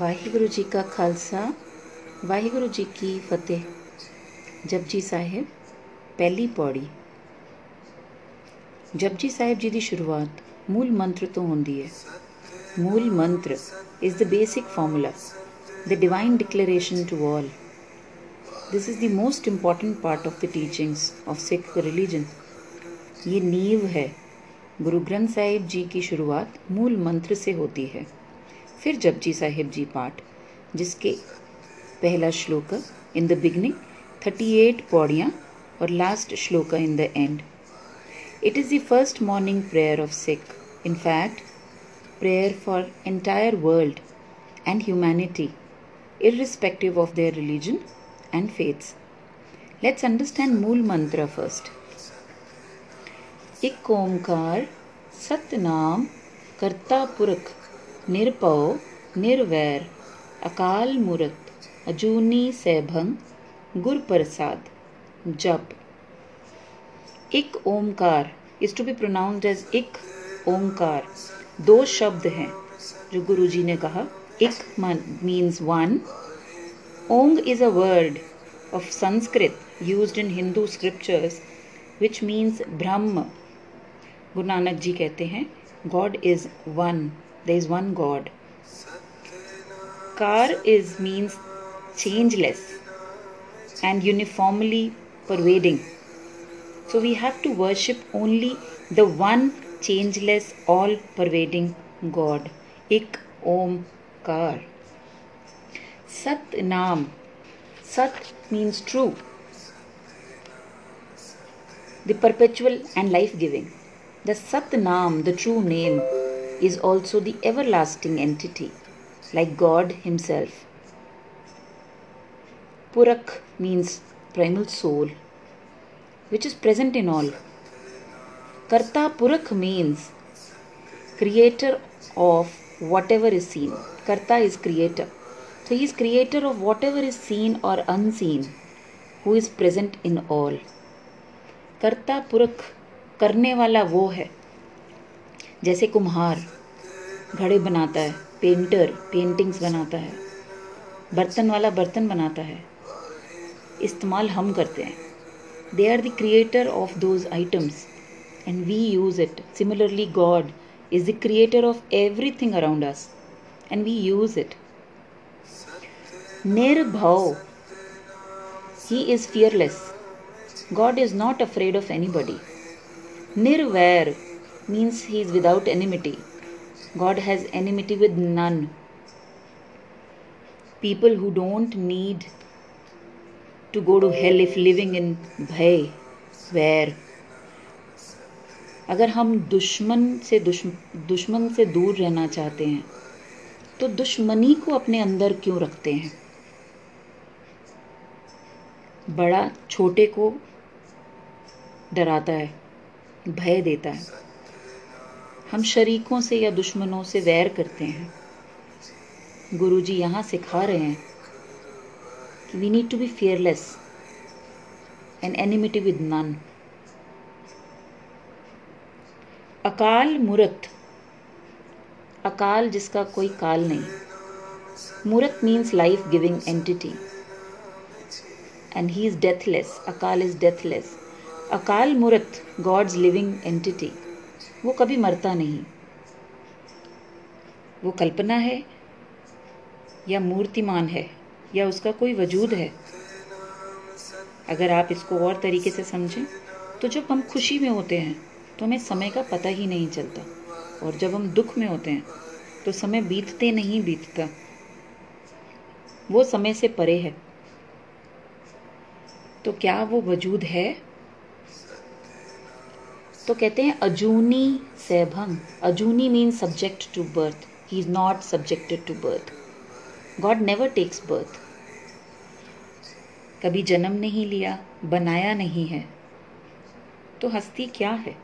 ਵਾਹਿਗੁਰੂ ਜੀ ਕਾ ਖਾਲਸਾ ਵਾਹਿਗੁਰੂ ਜੀ ਕੀ ਫਤਿਹ ਜਪਜੀ ਸਾਹਿਬ ਪਹਿਲੀ ਪੌੜੀ ਜਪਜੀ ਸਾਹਿਬ ਜੀ ਦੀ ਸ਼ੁਰੂਆਤ ਮੂਲ ਮੰਤਰ ਤੋਂ ਹੁੰਦੀ ਹੈ ਮੂਲ ਮੰਤਰ is the basic formula the divine declaration to all this is the most important part of the teachings of sikh religion ये नींव है गुरु ग्रंथ साहिब जी की शुरुआत मूल मंत्र से होती है फिर जपजी साहेब जी पाठ, जिसके पहला श्लोक in the beginning thirty eight पौड़ियाँ, और लास्ट श्लोक in the end it is the first morning prayer of Sikh in fact prayer for entire world and humanity irrespective of their religion and faiths let's understand Mool Mantra first इक ओंकार सतनाम करता पुरख निरपौ, निर्वैर अकाल मूर्त अजूनी सैभंग गुर प्रसाद जप। Ek Onkar is to be pronounce as Ek Onkar. दो शब्द हैं, जो गुरु जी ने कहा। एक means one Ong is a word of Sanskrit used in Hindu scriptures which means Brahm. Guru Nanak ji कहते हैं God is one there is one god. Kar is means changeless and uniformly pervading. So we have to worship only the one changeless all pervading god. Ik Om Kar. sat naam. Sat means true. The perpetual and life giving the sat naam the true name is also the everlasting entity, like God Himself. Purak means primal soul, which is present in all. Karta Purak means creator of whatever is seen. Karta is creator. So he is creator of whatever is seen or unseen, who is present in all. कर्ता पुरख करने वाला वो है जैसे कुम्हार, घड़े बनाता है पेंटर पेंटिंग्स बनाता है, बर्तन वाला बर्तन बनाता है। इस्तेमाल हम करते हैं। They are the creator of those items and we use it similarly God is the creator of everything around us and we use it निर्भव is fearless God God is not afraid of anybody. Nirvair means he is without enmity. God has enmity with none. People who don't need to go to hell if living in bhay, where अगर हम दुश्मन से दुश्मन से दूर रहना चाहते हैं तो दुश्मनी को अपने अंदर क्यों रखते हैं बड़ा छोटे को डराता है भय देता है हम शरीकों से या दुश्मनों से वैर करते हैं। गुरु जी यहाँ सिखा रहे हैं कि we need to be fearless and enmity with none Akal Moorat, Akal जिसका कोई काल नहीं। Moorat means life giving entity and he is deathless Akal is deathless Akal Moorat God's living entity वो कभी मरता नहीं। वो कल्पना है, या मूर्तिमान है, या उसका कोई वजूद है। अगर आप इसको और तरीके से समझें तो जब हम खुशी में होते हैं तो हमें समय का पता ही नहीं चलता। और जब हम दुख में होते हैं तो समय बीतते नहीं बीतता। वो समय से परे है। तो क्या वो वजूद है? तो कहते हैं Ajooni Saibhang. Ajooni mean subject to birth he is not subjected to birth God never takes birth कभी जन्म नहीं लिया, बनाया नहीं है तो हस्ती क्या है?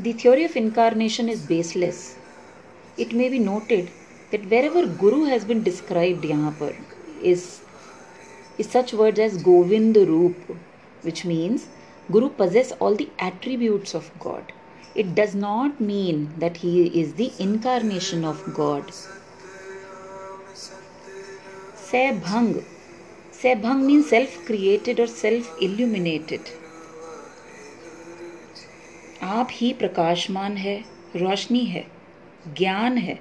The theory of incarnation is baseless it may be noted that wherever guru has been described यहाँ पर is is such word as Govind Roop which means Guru possess all the attributes of God. it does not mean that he is the incarnation of God. Sebhang. Sebhang means self created or self illuminated. आप ही प्रकाशमान है रोशनी है ज्ञान है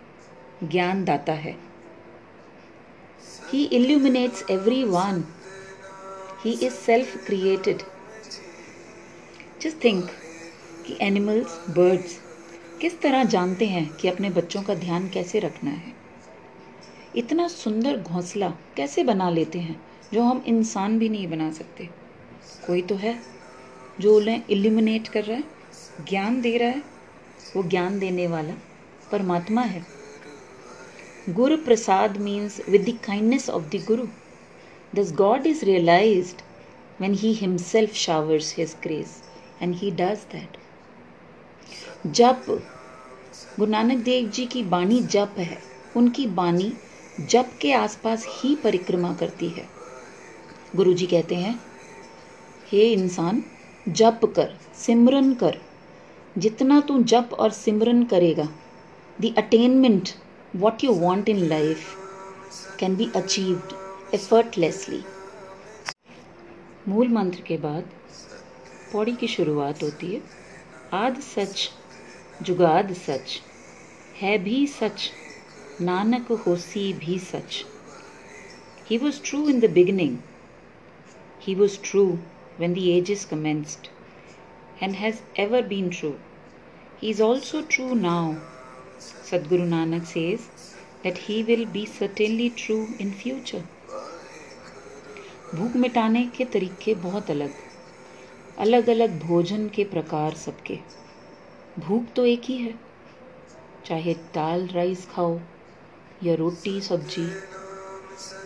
ज्ञान दाता है he illuminates everyone he is self created just think कि एनिमल्स बर्ड्स किस तरह जानते हैं कि अपने बच्चों का ध्यान कैसे रखना है? इतना सुंदर घोंसला कैसे बना लेते हैं, जो हम इंसान भी नहीं बना सकते? कोई तो है, जो उन्हें इल्यूमिनेट कर रहा है, ज्ञान दे रहा है, वो ज्ञान देने वाला परमात्मा है। Guru Prasad means with the kindness of the guru this God is realized when he himself showers his grace, and he does that. जप, गुरु नानक देव जी की बाणी जप है। उनकी बाणी जप के आसपास ही परिक्रमा करती है। गुरु जी कहते हैं, हे इंसान, जप कर, सिमरन कर। जितना तू जप और सिमरन करेगा the attainment what you want in life can be achieved effortlessly Mool Mantra के बाद पौड़ी की शुरुआत होती है आद सच जुगाद सच है भी सच नानक होसी भी सच he was true in the beginning he was true when the ages commenced and has ever been true. He is also true now. Sadguru Nanak says that he will be certainly true in future. भूख मिटाने के तरीके बहुत अलग। अलग अलग भोजन के प्रकार सबके। भूख तो एक ही है। चाहे दाल राइस खाओ या रोटी सब्ज़ी।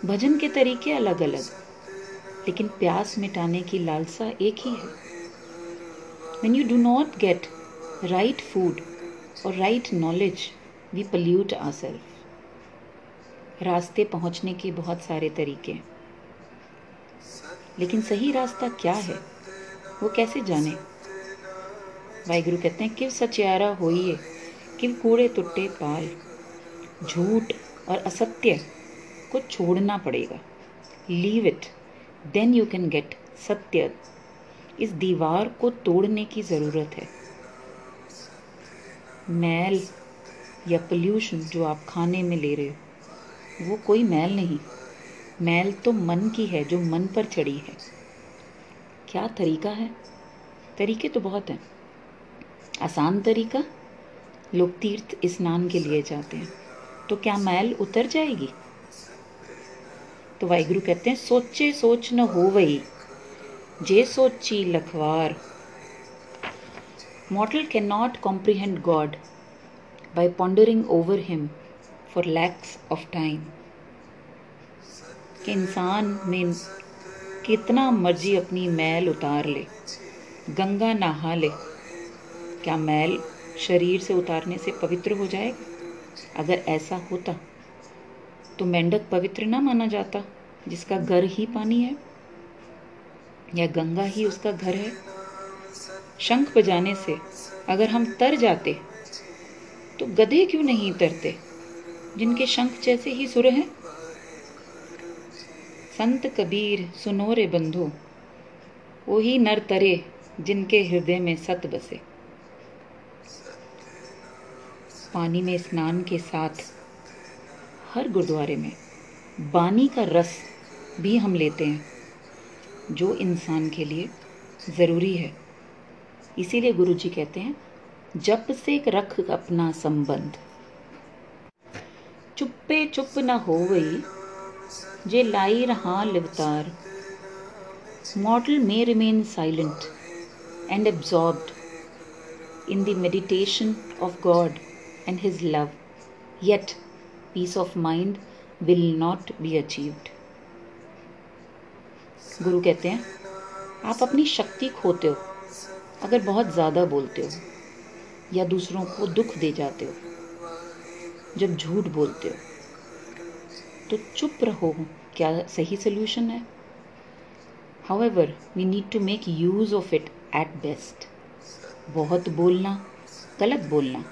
भजन के तरीके अलग अलग लेकिन प्यास मिटाने की लालसा एक ही है। When you do not get right food or right knowledge, we pollute ourselves. रास्ते पहुँचने के बहुत सारे तरीके। लेकिन सही रास्ता क्या है? वो कैसे जाने? वाहिगुरु कहते हैं किव सचियारा होइए किव कूड़े तुट्टे पाल। झूठ और असत्य को छोड़ना पड़ेगा। Leave it then you can get सत्य. इस दीवार को तोड़ने की ज़रूरत है। मैल या पोल्यूशन जो आप खाने में ले रहे हो, वो कोई मैल नहीं। मैल तो मन की है, जो मन पर चढ़ी है। क्या तरीका है? तरीके तो बहुत हैं। आसान तरीका लोग तीर्थ स्नान के लिए जाते हैं। तो क्या मैल उतर जाएगी? तो वाहिगुरु कहते हैं, सोचे सोच न हो वही, जे सोची Lakhwar. Mortal cannot comprehend God by pondering over him for lacks of time कि इंसान में कितना मर्ज़ी अपनी मैल उतार ले, गंगा नहा ले। क्या मैल शरीर से उतारने से पवित्र हो जाएगा? अगर ऐसा होता तो मेंढक पवित्र ना माना जाता, जिसका घर ही पानी है, या गंगा ही उसका घर है। शंख बजाने से अगर हम तर जाते तो गधे क्यों नहीं तरते, जिनके शंख जैसे ही सुर हैं? संत कबीर सुनो रे बंधु वही नर तरे जिनके हृदय में सत बसे। पानी में स्नान के साथ हर गुरुद्वारे में बानी का रस भी हम लेते हैं, जो इंसान के लिए ज़रूरी है। इसीलिए गुरु जी कहते हैं, जप से रख अपना संबंध। चुप्पे चुप न हो गई जे लाई रहा लिवतार। Model may remain silent and absorbed in the meditation of God and his love yet peace of mind will not be achieved गुरु कहते हैं, आप अपनी शक्ति खोते हो, अगर बहुत ज़्यादा बोलते हो, या दूसरों को दुख दे जाते हो, जब झूठ बोलते हो तो चुप रहो। क्या सही सोल्यूशन है? However we need to make use of it at best बहुत बोलना, गलत बोलना,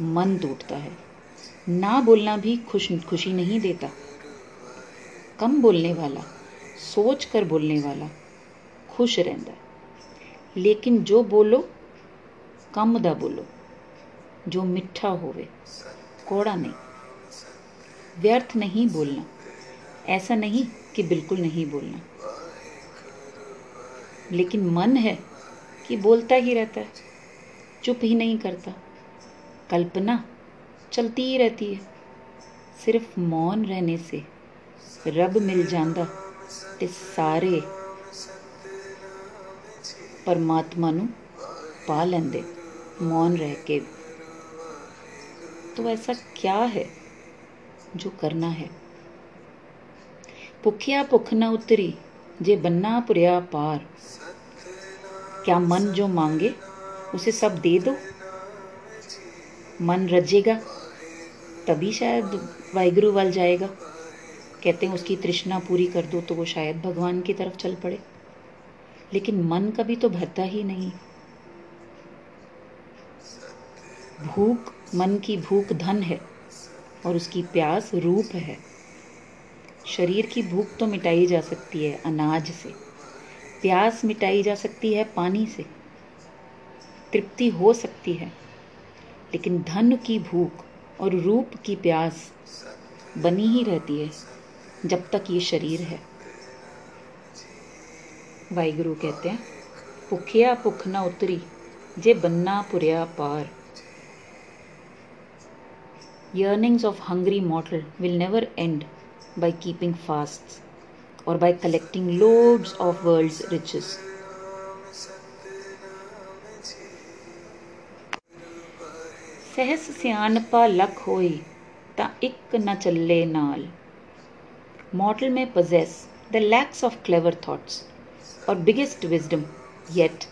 मन टूटता है। ना बोलना भी खुश, खुशी नहीं देता। कम बोलने वाला, सोच कर बोलने वाला, खुश रहता है। लेकिन जो बोलो, कम दा बोलो। जो मिठा होवे, कोड़ा नहीं। व्यर्थ नहीं बोलना ऐसा नहीं कि बिल्कुल नहीं बोलना लेकिन मन है कि बोलता ही रहता है चुप ही नहीं करता कल्पना चलती ही रहती है सिर्फ मौन रहने से रब मिल जाता ਤੇ ਸਾਰੇ परमात्मा ਨੂੰ पा लेंदे मौन रह के तो ऐसा क्या है जो करना है। भुखिया भुख न उतरी, जे बन्ना पुरिया पार। क्या मन जो मांगे, उसे सब दे दो। मन रजेगा, तभी शायद वाहिगुरु वाल जाएगा। कहते हैं, उसकी तृष्णा पूरी कर दो तो वो शायद भगवान की तरफ़ चल पड़े। लेकिन मन कभी तो भरता ही नहीं। भूख, मन की भूख धन है। और उसकी प्यास रूप है। शरीर की भूख तो मिटाई जा सकती है अनाज से। प्यास मिटाई जा सकती है पानी से। तृप्ति हो सकती है। लेकिन धन की भूख और रूप की प्यास बनी ही रहती है जब तक ये शरीर है। वाहिगुरु कहते हैं भुखिया भुख ना उतरी, जे बन्ना पुरिया पार। yearnings of hungry mortal will never end by keeping fasts or by collecting loads of world's riches. ਸਹਿਸ ਸਿਆਣਪਾ ਲਖ ਹੋਈ ਤਾਂ ਇੱਕ ਨਾ ਚੱਲੇ ਨਾਲ mortal may possess the lakhs of clever thoughts or biggest wisdom, yet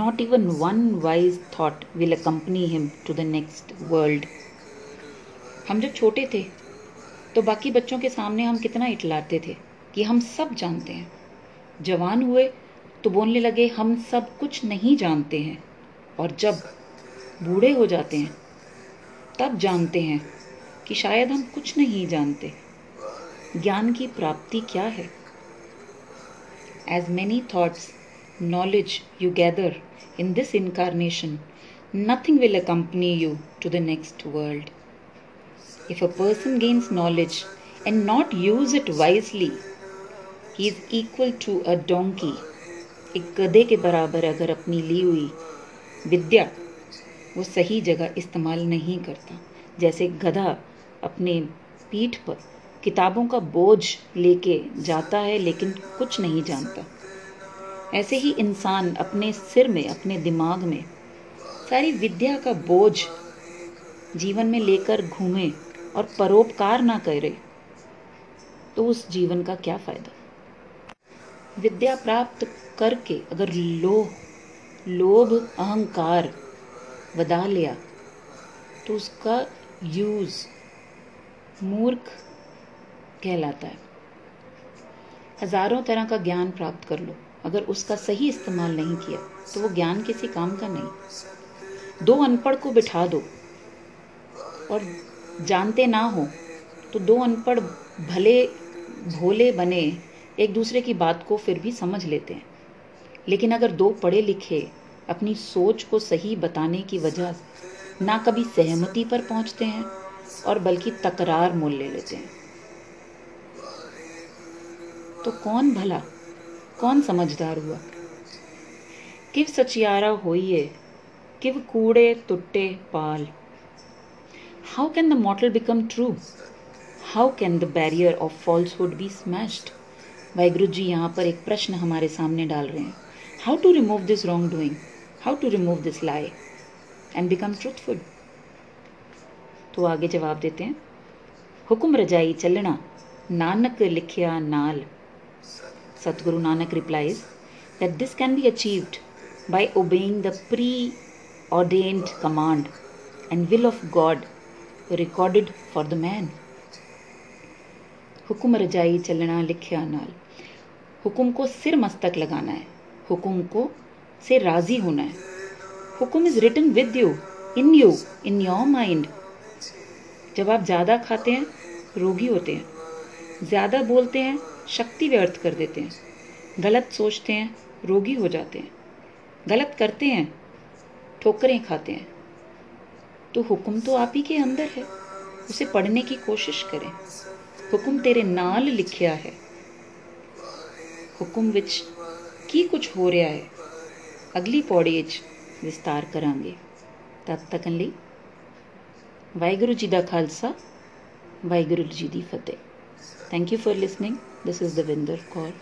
not even one wise thought will accompany him to the next world. हम जब छोटे थे तो बाकी बच्चों के सामने हम कितना इटलाते थे कि हम सब जानते हैं। जवान हुए तो बोलने लगे, हम सब कुछ नहीं जानते हैं। और जब बूढ़े हो जाते हैं, तब जानते हैं कि शायद हम कुछ नहीं जानते। ज्ञान की प्राप्ति क्या है? As many thoughts knowledge you gather in this incarnation nothing will accompany you to the next world if a person gains knowledge and not use it wisely he is equal to a donkey एक गधे के बराबर अगर अपनी ली हुई विद्या वो सही जगह इस्तेमाल नहीं करता। जैसे गधा अपने पीठ पर किताबों का बोझ लेके जाता है, लेकिन कुछ नहीं जानता। ऐसे ही इंसान अपने सिर में, अपने दिमाग में सारी विद्या का बोझ जीवन में लेकर घूमे और परोपकार ना करे तो उस जीवन का क्या फ़ायदा? विद्या प्राप्त करके अगर लोभ लोभ, अहंकार वदा लिया तो उसका यूज़ मूर्ख कहलाता है। हज़ारों तरह का ज्ञान प्राप्त कर लो। अगर उसका सही इस्तेमाल नहीं किया तो वो ज्ञान किसी काम का नहीं। दो अनपढ़ को बिठा दो और जानते ना हो तो दो अनपढ़ भले भोले बने एक दूसरे की बात को फिर भी समझ लेते हैं। लेकिन अगर दो पढ़े लिखे, अपनी सोच को सही बताने की वजह ना कभी सहमति पर पहुँचते हैं और बल्कि तकरार मोल ले लेते हैं। तो कौन भला? कौन समझदार हुआ? किव सचियारा होइए, किव कूड़े, तुट्टे, पाल? How can the mortal become true how can the barrier of falsehood be smashed Waheguru ji यहाँ पर एक प्रश्न हमारे सामने डाल रहे हैं। How to remove this wrong doing how to remove this lie and become truthful तो आगे जवाब देते हैं। हुक्म रजाई चलना, नानक लिखिया नाल। Sadguru Nanak replies that this can be achieved by obeying the preordained command and will of God recorded for the man. हुक्म रजाई चलना लिखिया नाल। हुक्म को सिर मस्तक लगाना है। हुक्म को से राज़ी होना है। Hukam is written with you in you in your mind जब आप ज़्यादा खाते हैं, रोगी होते हैं। ज़्यादा बोलते हैं, शक्ति व्यर्थ कर देते हैं। गलत सोचते हैं, रोगी हो जाते हैं। गलत करते हैं, ठोकरें खाते हैं। तो हुक्म तो आप ही के अंदर है। उसे पढ़ने की कोशिश करें। हुक्म तेरे नाल लिखिया है। हुक्म विच की कुछ हो रहा है? अगली पौड़ी विस्तार करांगे। तब तक ली। वाहगुरु जी का खालसा, वाहगुरु जी की फतेह। Thank you for listening this is Davinder Kaur